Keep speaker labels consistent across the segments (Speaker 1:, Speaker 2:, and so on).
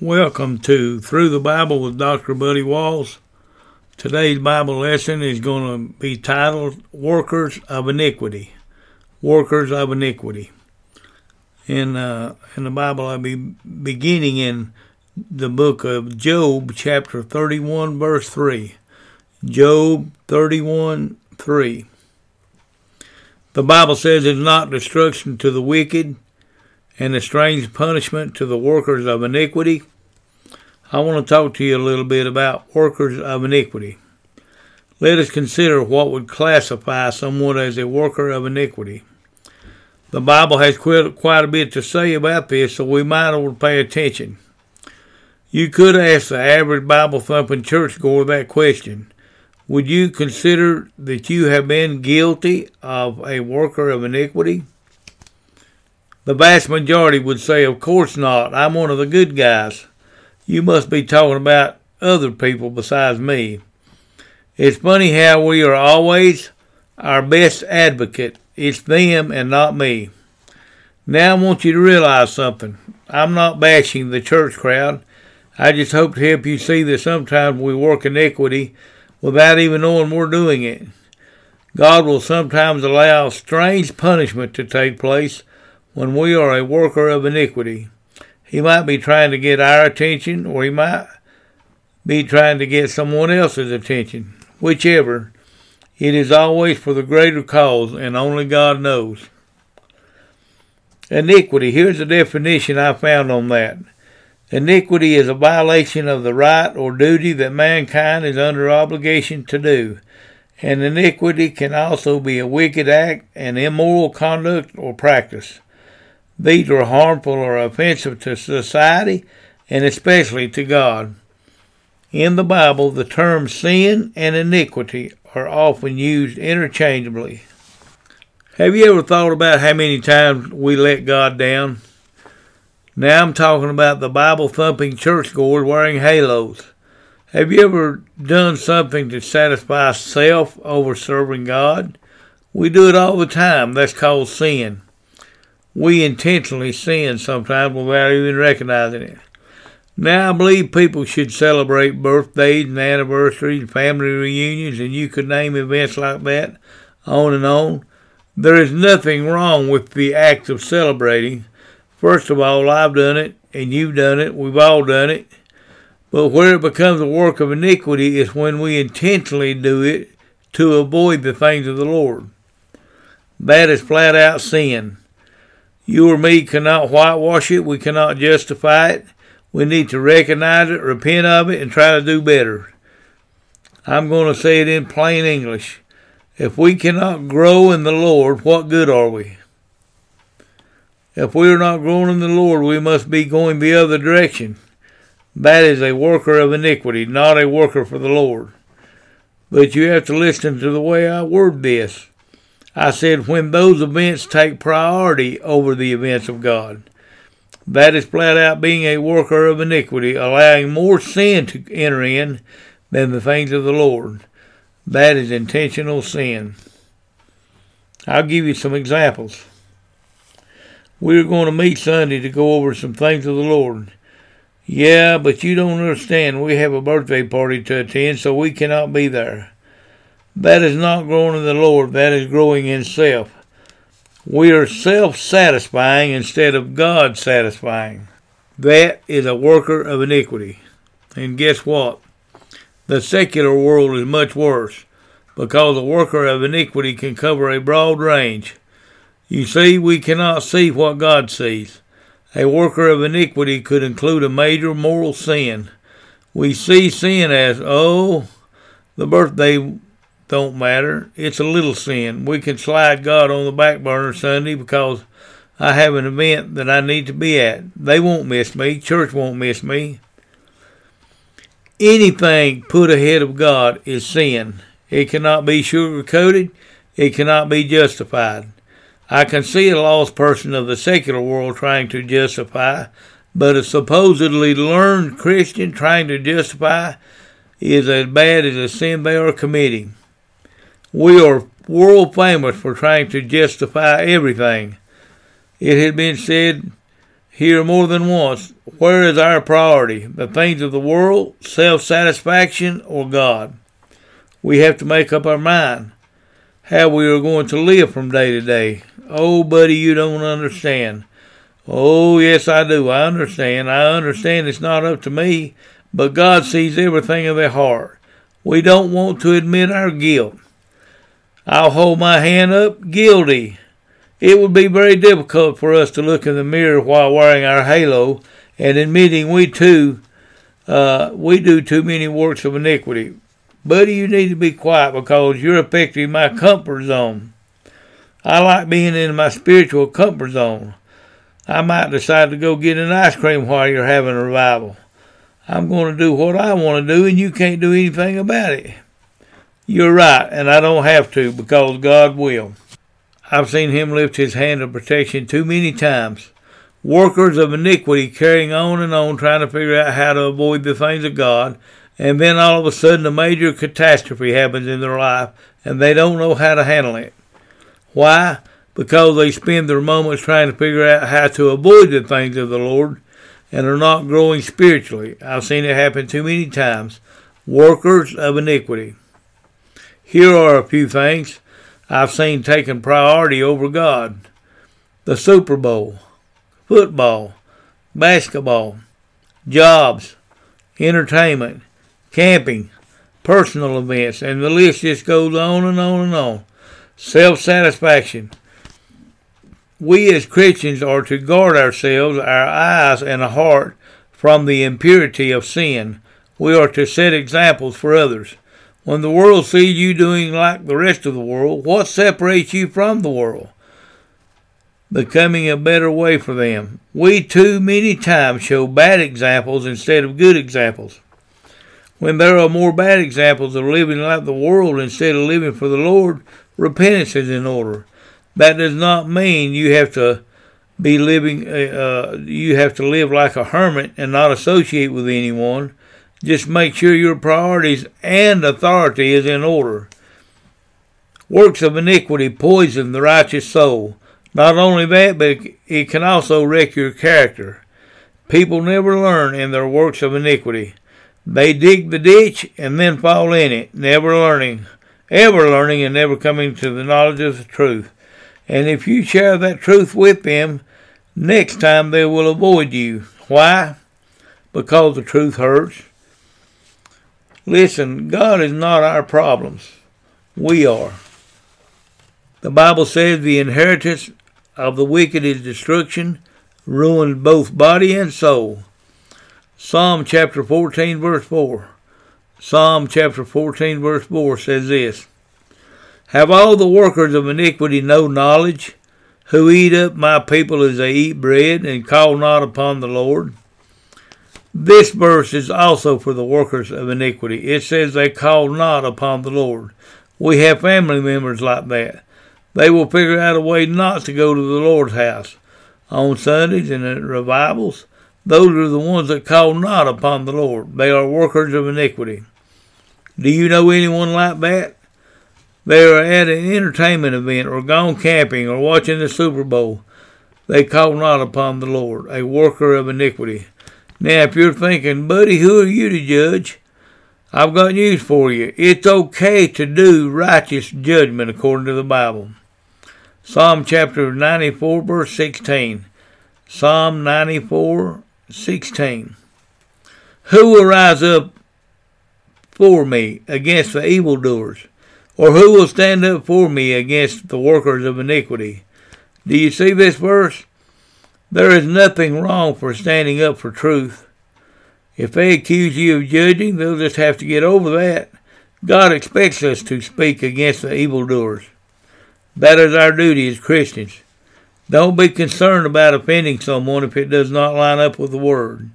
Speaker 1: Welcome to Through the Bible with Dr. Buddy Walls. Today's Bible lesson is going to be titled Workers of Iniquity. Workers of Iniquity. In, uh, in the Bible, I'll be beginning in the book of Job, chapter 31, verse 3. Job 31, 3. The Bible says it's not destruction to the wicked and a strange punishment to the workers of iniquity. I want to talk to you a little bit about workers of iniquity. Let us consider what would classify someone as a worker of iniquity. The Bible has quite a bit to say about this, so we might as well pay attention. You could ask the average Bible thumping churchgoer that question Would you consider that you have been guilty of a worker of iniquity? The vast majority would say, Of course not. I'm one of the good guys. You must be talking about other people besides me. It's funny how we are always our best advocate. It's them and not me. Now I want you to realize something. I'm not bashing the church crowd. I just hope to help you see that sometimes we work iniquity without even knowing we're doing it. God will sometimes allow strange punishment to take place when we are a worker of iniquity. He might be trying to get our attention, or he might be trying to get someone else's attention. Whichever, it is always for the greater cause, and only God knows. Iniquity. Here's a definition I found on that. Iniquity is a violation of the right or duty that mankind is under obligation to do. And iniquity can also be a wicked act, an immoral conduct or practice. These are harmful or offensive to society and especially to God. In the Bible, the terms sin and iniquity are often used interchangeably. Have you ever thought about how many times we let God down? Now I'm talking about the Bible thumping churchgoers wearing halos. Have you ever done something to satisfy self over serving God? We do it all the time. That's called sin we intentionally sin sometimes without even recognizing it. Now, I believe people should celebrate birthdays and anniversaries, and family reunions, and you could name events like that, on and on. There is nothing wrong with the act of celebrating. First of all, I've done it, and you've done it, we've all done it. But where it becomes a work of iniquity is when we intentionally do it to avoid the things of the Lord. That is flat out sin. You or me cannot whitewash it. We cannot justify it. We need to recognize it, repent of it, and try to do better. I'm going to say it in plain English. If we cannot grow in the Lord, what good are we? If we are not growing in the Lord, we must be going the other direction. That is a worker of iniquity, not a worker for the Lord. But you have to listen to the way I word this. I said, when those events take priority over the events of God. That is flat out being a worker of iniquity, allowing more sin to enter in than the things of the Lord. That is intentional sin. I'll give you some examples. We're going to meet Sunday to go over some things of the Lord. Yeah, but you don't understand. We have a birthday party to attend, so we cannot be there. That is not growing in the Lord, that is growing in self. We are self satisfying instead of God satisfying. That is a worker of iniquity. And guess what? The secular world is much worse because a worker of iniquity can cover a broad range. You see, we cannot see what God sees. A worker of iniquity could include a major moral sin. We see sin as, oh, the birthday don't matter. It's a little sin. We can slide God on the back burner Sunday because I have an event that I need to be at. They won't miss me. Church won't miss me. Anything put ahead of God is sin. It cannot be sugarcoated. It cannot be justified. I can see a lost person of the secular world trying to justify, but a supposedly learned Christian trying to justify is as bad as a sin they are committing. We are world famous for trying to justify everything. It has been said here more than once. Where is our priority? The things of the world, self satisfaction, or God? We have to make up our mind how we are going to live from day to day. Oh, buddy, you don't understand. Oh, yes, I do. I understand. I understand it's not up to me, but God sees everything of the heart. We don't want to admit our guilt. I'll hold my hand up, guilty. It would be very difficult for us to look in the mirror while wearing our halo and admitting we too, uh, we do too many works of iniquity. Buddy, you need to be quiet because you're affecting my comfort zone. I like being in my spiritual comfort zone. I might decide to go get an ice cream while you're having a revival. I'm going to do what I want to do, and you can't do anything about it. You're right, and I don't have to because God will. I've seen him lift his hand of protection too many times. Workers of iniquity carrying on and on trying to figure out how to avoid the things of God, and then all of a sudden a major catastrophe happens in their life and they don't know how to handle it. Why? Because they spend their moments trying to figure out how to avoid the things of the Lord and are not growing spiritually. I've seen it happen too many times. Workers of iniquity. Here are a few things I've seen taking priority over God the Super Bowl, football, basketball, jobs, entertainment, camping, personal events, and the list just goes on and on and on. Self satisfaction. We as Christians are to guard ourselves, our eyes, and our heart from the impurity of sin. We are to set examples for others. When the world sees you doing like the rest of the world, what separates you from the world? Becoming a better way for them. We too many times show bad examples instead of good examples. When there are more bad examples of living like the world instead of living for the Lord, repentance is in order. That does not mean you have to be living, uh, uh, you have to live like a hermit and not associate with anyone. Just make sure your priorities and authority is in order. Works of iniquity poison the righteous soul. Not only that, but it can also wreck your character. People never learn in their works of iniquity. They dig the ditch and then fall in it, never learning, ever learning and never coming to the knowledge of the truth. And if you share that truth with them, next time they will avoid you. Why? Because the truth hurts. Listen, God is not our problems. We are. The Bible says the inheritance of the wicked is destruction, ruins both body and soul. Psalm chapter 14, verse 4. Psalm chapter 14, verse 4 says this Have all the workers of iniquity no knowledge, who eat up my people as they eat bread, and call not upon the Lord? This verse is also for the workers of iniquity. It says they call not upon the Lord. We have family members like that. They will figure out a way not to go to the Lord's house on Sundays and at revivals. Those are the ones that call not upon the Lord. They are workers of iniquity. Do you know anyone like that? They are at an entertainment event or gone camping or watching the Super Bowl. They call not upon the Lord, a worker of iniquity. Now, if you're thinking, buddy, who are you to judge? I've got news for you. It's okay to do righteous judgment according to the Bible. Psalm chapter 94, verse 16. Psalm 94, 16. Who will rise up for me against the evildoers? Or who will stand up for me against the workers of iniquity? Do you see this verse? There is nothing wrong for standing up for truth. If they accuse you of judging, they'll just have to get over that. God expects us to speak against the evildoers. That is our duty as Christians. Don't be concerned about offending someone if it does not line up with the Word.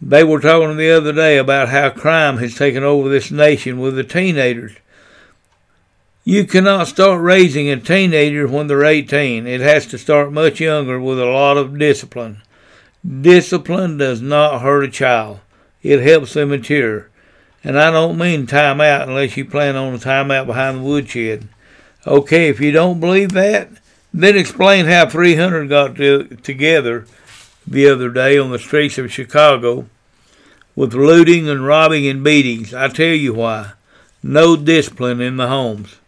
Speaker 1: They were talking the other day about how crime has taken over this nation with the teenagers. You cannot start raising a teenager when they're 18. It has to start much younger with a lot of discipline. Discipline does not hurt a child. It helps them mature. And I don't mean time out unless you plan on a time out behind the woodshed. Okay, if you don't believe that, then explain how 300 got to, together the other day on the streets of Chicago with looting and robbing and beatings. I tell you why. No discipline in the homes.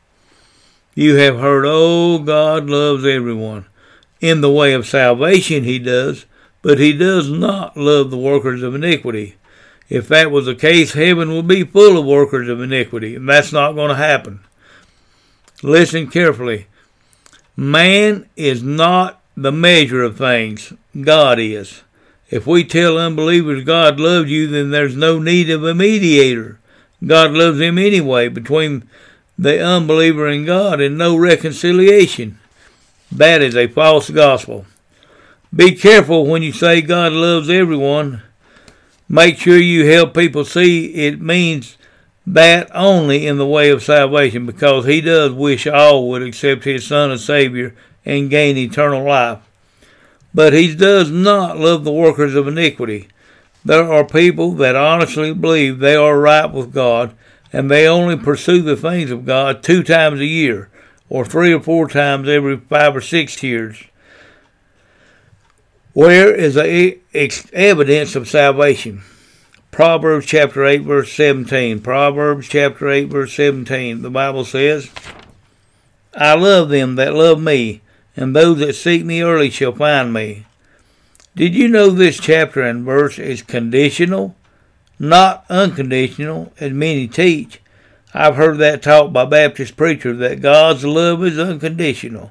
Speaker 1: You have heard, oh, God loves everyone. In the way of salvation, He does, but He does not love the workers of iniquity. If that was the case, heaven would be full of workers of iniquity, and that's not going to happen. Listen carefully. Man is not the measure of things, God is. If we tell unbelievers God loves you, then there's no need of a mediator. God loves them anyway between the unbeliever in God and no reconciliation. That is a false gospel. Be careful when you say God loves everyone. Make sure you help people see it means that only in the way of salvation because he does wish all would accept his Son and Savior and gain eternal life. But he does not love the workers of iniquity. There are people that honestly believe they are right with God and they only pursue the things of God two times a year or three or four times every five or six years. Where is the evidence of salvation? Proverbs chapter 8 verse 17. Proverbs chapter 8 verse 17. The Bible says, I love them that love me, and those that seek me early shall find me. Did you know this chapter and verse is conditional, not unconditional, as many teach? I've heard that taught by Baptist preachers that God's love is unconditional.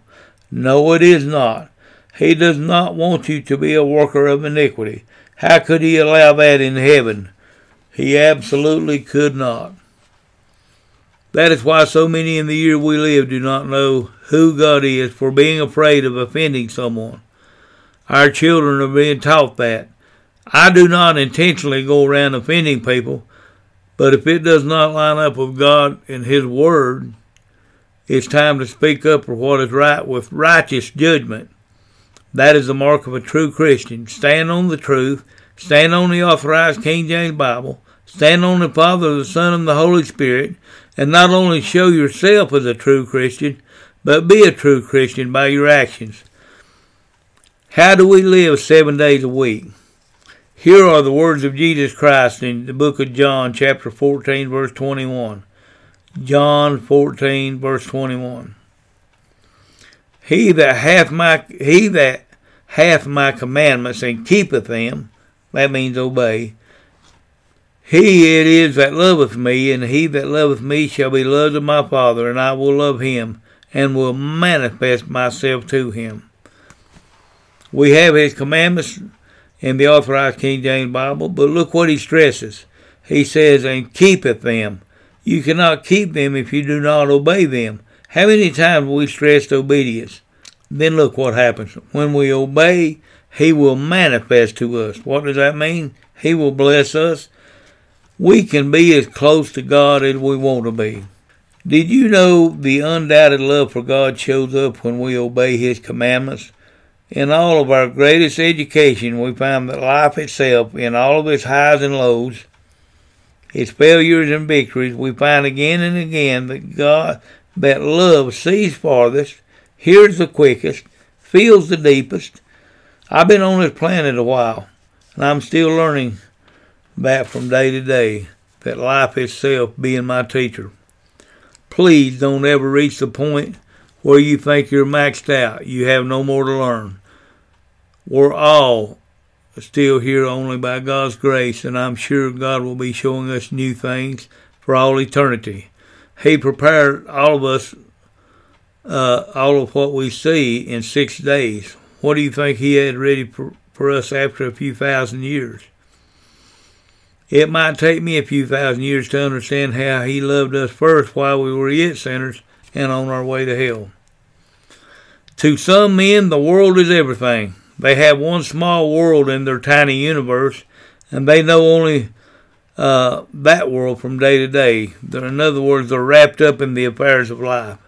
Speaker 1: No, it is not. He does not want you to be a worker of iniquity. How could he allow that in heaven? He absolutely could not. That is why so many in the year we live do not know who God is for being afraid of offending someone. Our children are being taught that. I do not intentionally go around offending people, but if it does not line up with God and His Word, it's time to speak up for what is right with righteous judgment. That is the mark of a true Christian. Stand on the truth, stand on the authorized King James Bible, stand on the Father, the Son, and the Holy Spirit, and not only show yourself as a true Christian, but be a true Christian by your actions. How do we live seven days a week? Here are the words of Jesus Christ in the book of John, chapter 14, verse 21. John 14, verse 21. He that hath my he that hath my commandments and keepeth them, that means obey. He it is that loveth me, and he that loveth me shall be loved of my Father, and I will love him, and will manifest myself to him. We have his commandments in the Authorized King James Bible, but look what he stresses. He says, and keepeth them. You cannot keep them if you do not obey them. How many times we stressed obedience? Then look what happens. When we obey, he will manifest to us. What does that mean? He will bless us. We can be as close to God as we want to be. Did you know the undoubted love for God shows up when we obey His commandments? In all of our greatest education, we find that life itself, in all of its highs and lows, its failures and victories, we find again and again that God, that love sees farthest, hears the quickest, feels the deepest. I've been on this planet a while, and I'm still learning that from day to day, that life itself being my teacher. Please don't ever reach the point where you think you're maxed out. You have no more to learn. We're all still here only by God's grace, and I'm sure God will be showing us new things for all eternity. He prepared all of us, uh, all of what we see in six days. What do you think He had ready for, for us after a few thousand years? It might take me a few thousand years to understand how He loved us first while we were yet sinners and on our way to hell. To some men, the world is everything. They have one small world in their tiny universe, and they know only uh, that world from day to day. They're, in other words, they're wrapped up in the affairs of life.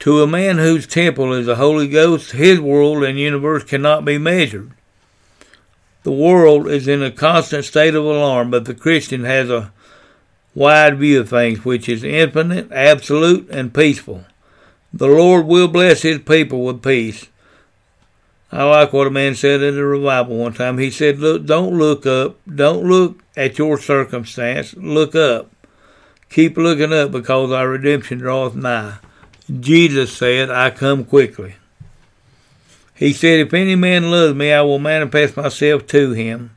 Speaker 1: To a man whose temple is the Holy Ghost, his world and universe cannot be measured. The world is in a constant state of alarm, but the Christian has a wide view of things, which is infinite, absolute, and peaceful. The Lord will bless his people with peace. I like what a man said at a revival one time. He said, Look, don't look up. Don't look at your circumstance. Look up. Keep looking up because our redemption draweth nigh. Jesus said, I come quickly. He said, If any man loves me, I will manifest myself to him.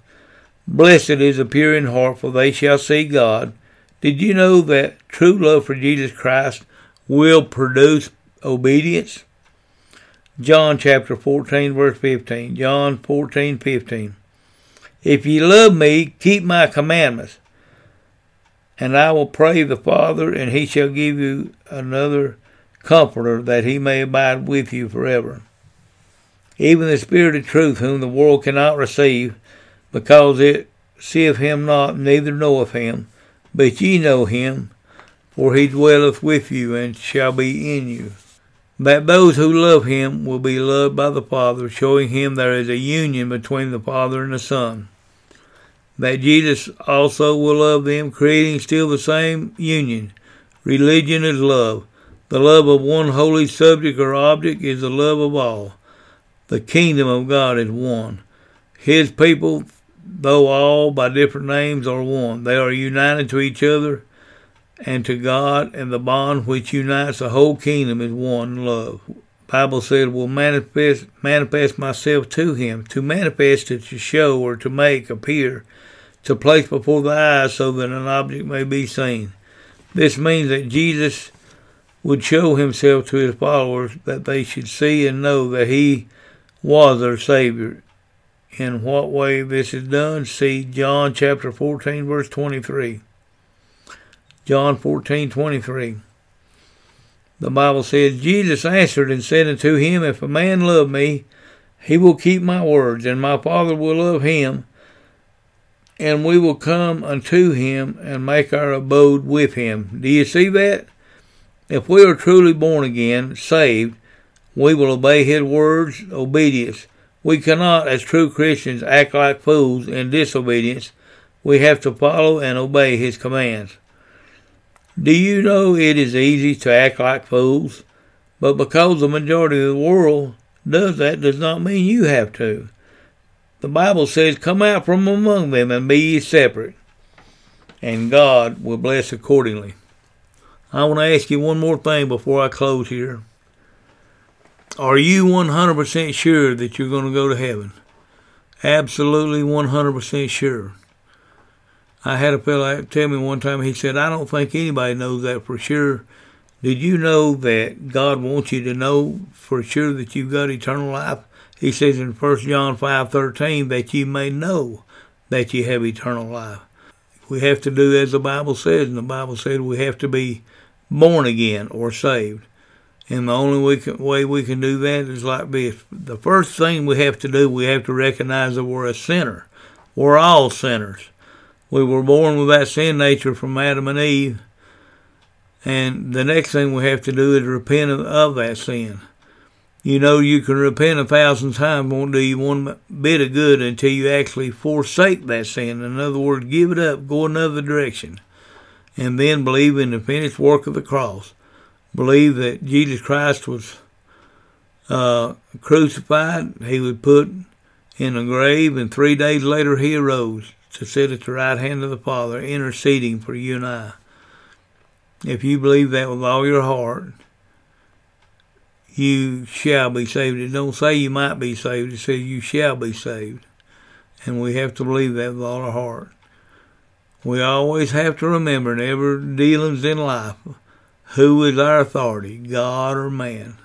Speaker 1: Blessed is the pure in heart, for they shall see God. Did you know that true love for Jesus Christ will produce obedience? John chapter 14, verse 15. John 14, 15. If ye love me, keep my commandments. And I will pray the Father, and he shall give you another comforter, that he may abide with you forever. Even the Spirit of truth, whom the world cannot receive, because it seeth him not, neither knoweth him. But ye know him, for he dwelleth with you, and shall be in you. That those who love him will be loved by the Father, showing him there is a union between the Father and the Son. That Jesus also will love them, creating still the same union. Religion is love. The love of one holy subject or object is the love of all. The kingdom of God is one. His people, though all by different names, are one. They are united to each other and to God, and the bond which unites the whole kingdom is one love. Bible said, "Will manifest manifest myself to him." To manifest is to show or to make appear, to place before the eyes so that an object may be seen. This means that Jesus would show himself to his followers that they should see and know that he was their Savior. In what way this is done, see John chapter 14, verse 23. John 14:23. The Bible says, Jesus answered and said unto him, If a man love me, he will keep my words, and my Father will love him, and we will come unto him and make our abode with him. Do you see that? If we are truly born again, saved, we will obey his words, obedience. We cannot, as true Christians, act like fools in disobedience. We have to follow and obey his commands. Do you know it is easy to act like fools? But because the majority of the world does that does not mean you have to. The Bible says, Come out from among them and be ye separate, and God will bless accordingly. I want to ask you one more thing before I close here. Are you 100% sure that you're going to go to heaven? Absolutely 100% sure. I had a fellow tell me one time, he said, I don't think anybody knows that for sure. Did you know that God wants you to know for sure that you've got eternal life? He says in 1 John 5:13 that you may know that you have eternal life. We have to do as the Bible says, and the Bible said we have to be born again or saved. And the only can, way we can do that is like this. The first thing we have to do, we have to recognize that we're a sinner. We're all sinners. We were born with that sin nature from Adam and Eve. And the next thing we have to do is repent of, of that sin. You know, you can repent a thousand times, won't do you one bit of good until you actually forsake that sin. In other words, give it up, go another direction. And then believe in the finished work of the cross. Believe that Jesus Christ was uh, crucified, he was put in a grave, and three days later he arose to sit at the right hand of the Father, interceding for you and I. If you believe that with all your heart, you shall be saved. It don't say you might be saved. It says you shall be saved. And we have to believe that with all our heart. We always have to remember in every dealings in life, who is our authority, God or man?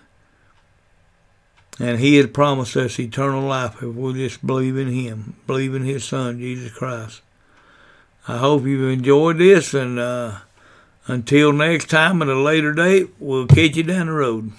Speaker 1: And he has promised us eternal life if we just believe in him, believe in his son, Jesus Christ. I hope you've enjoyed this, and uh, until next time at a later date, we'll catch you down the road.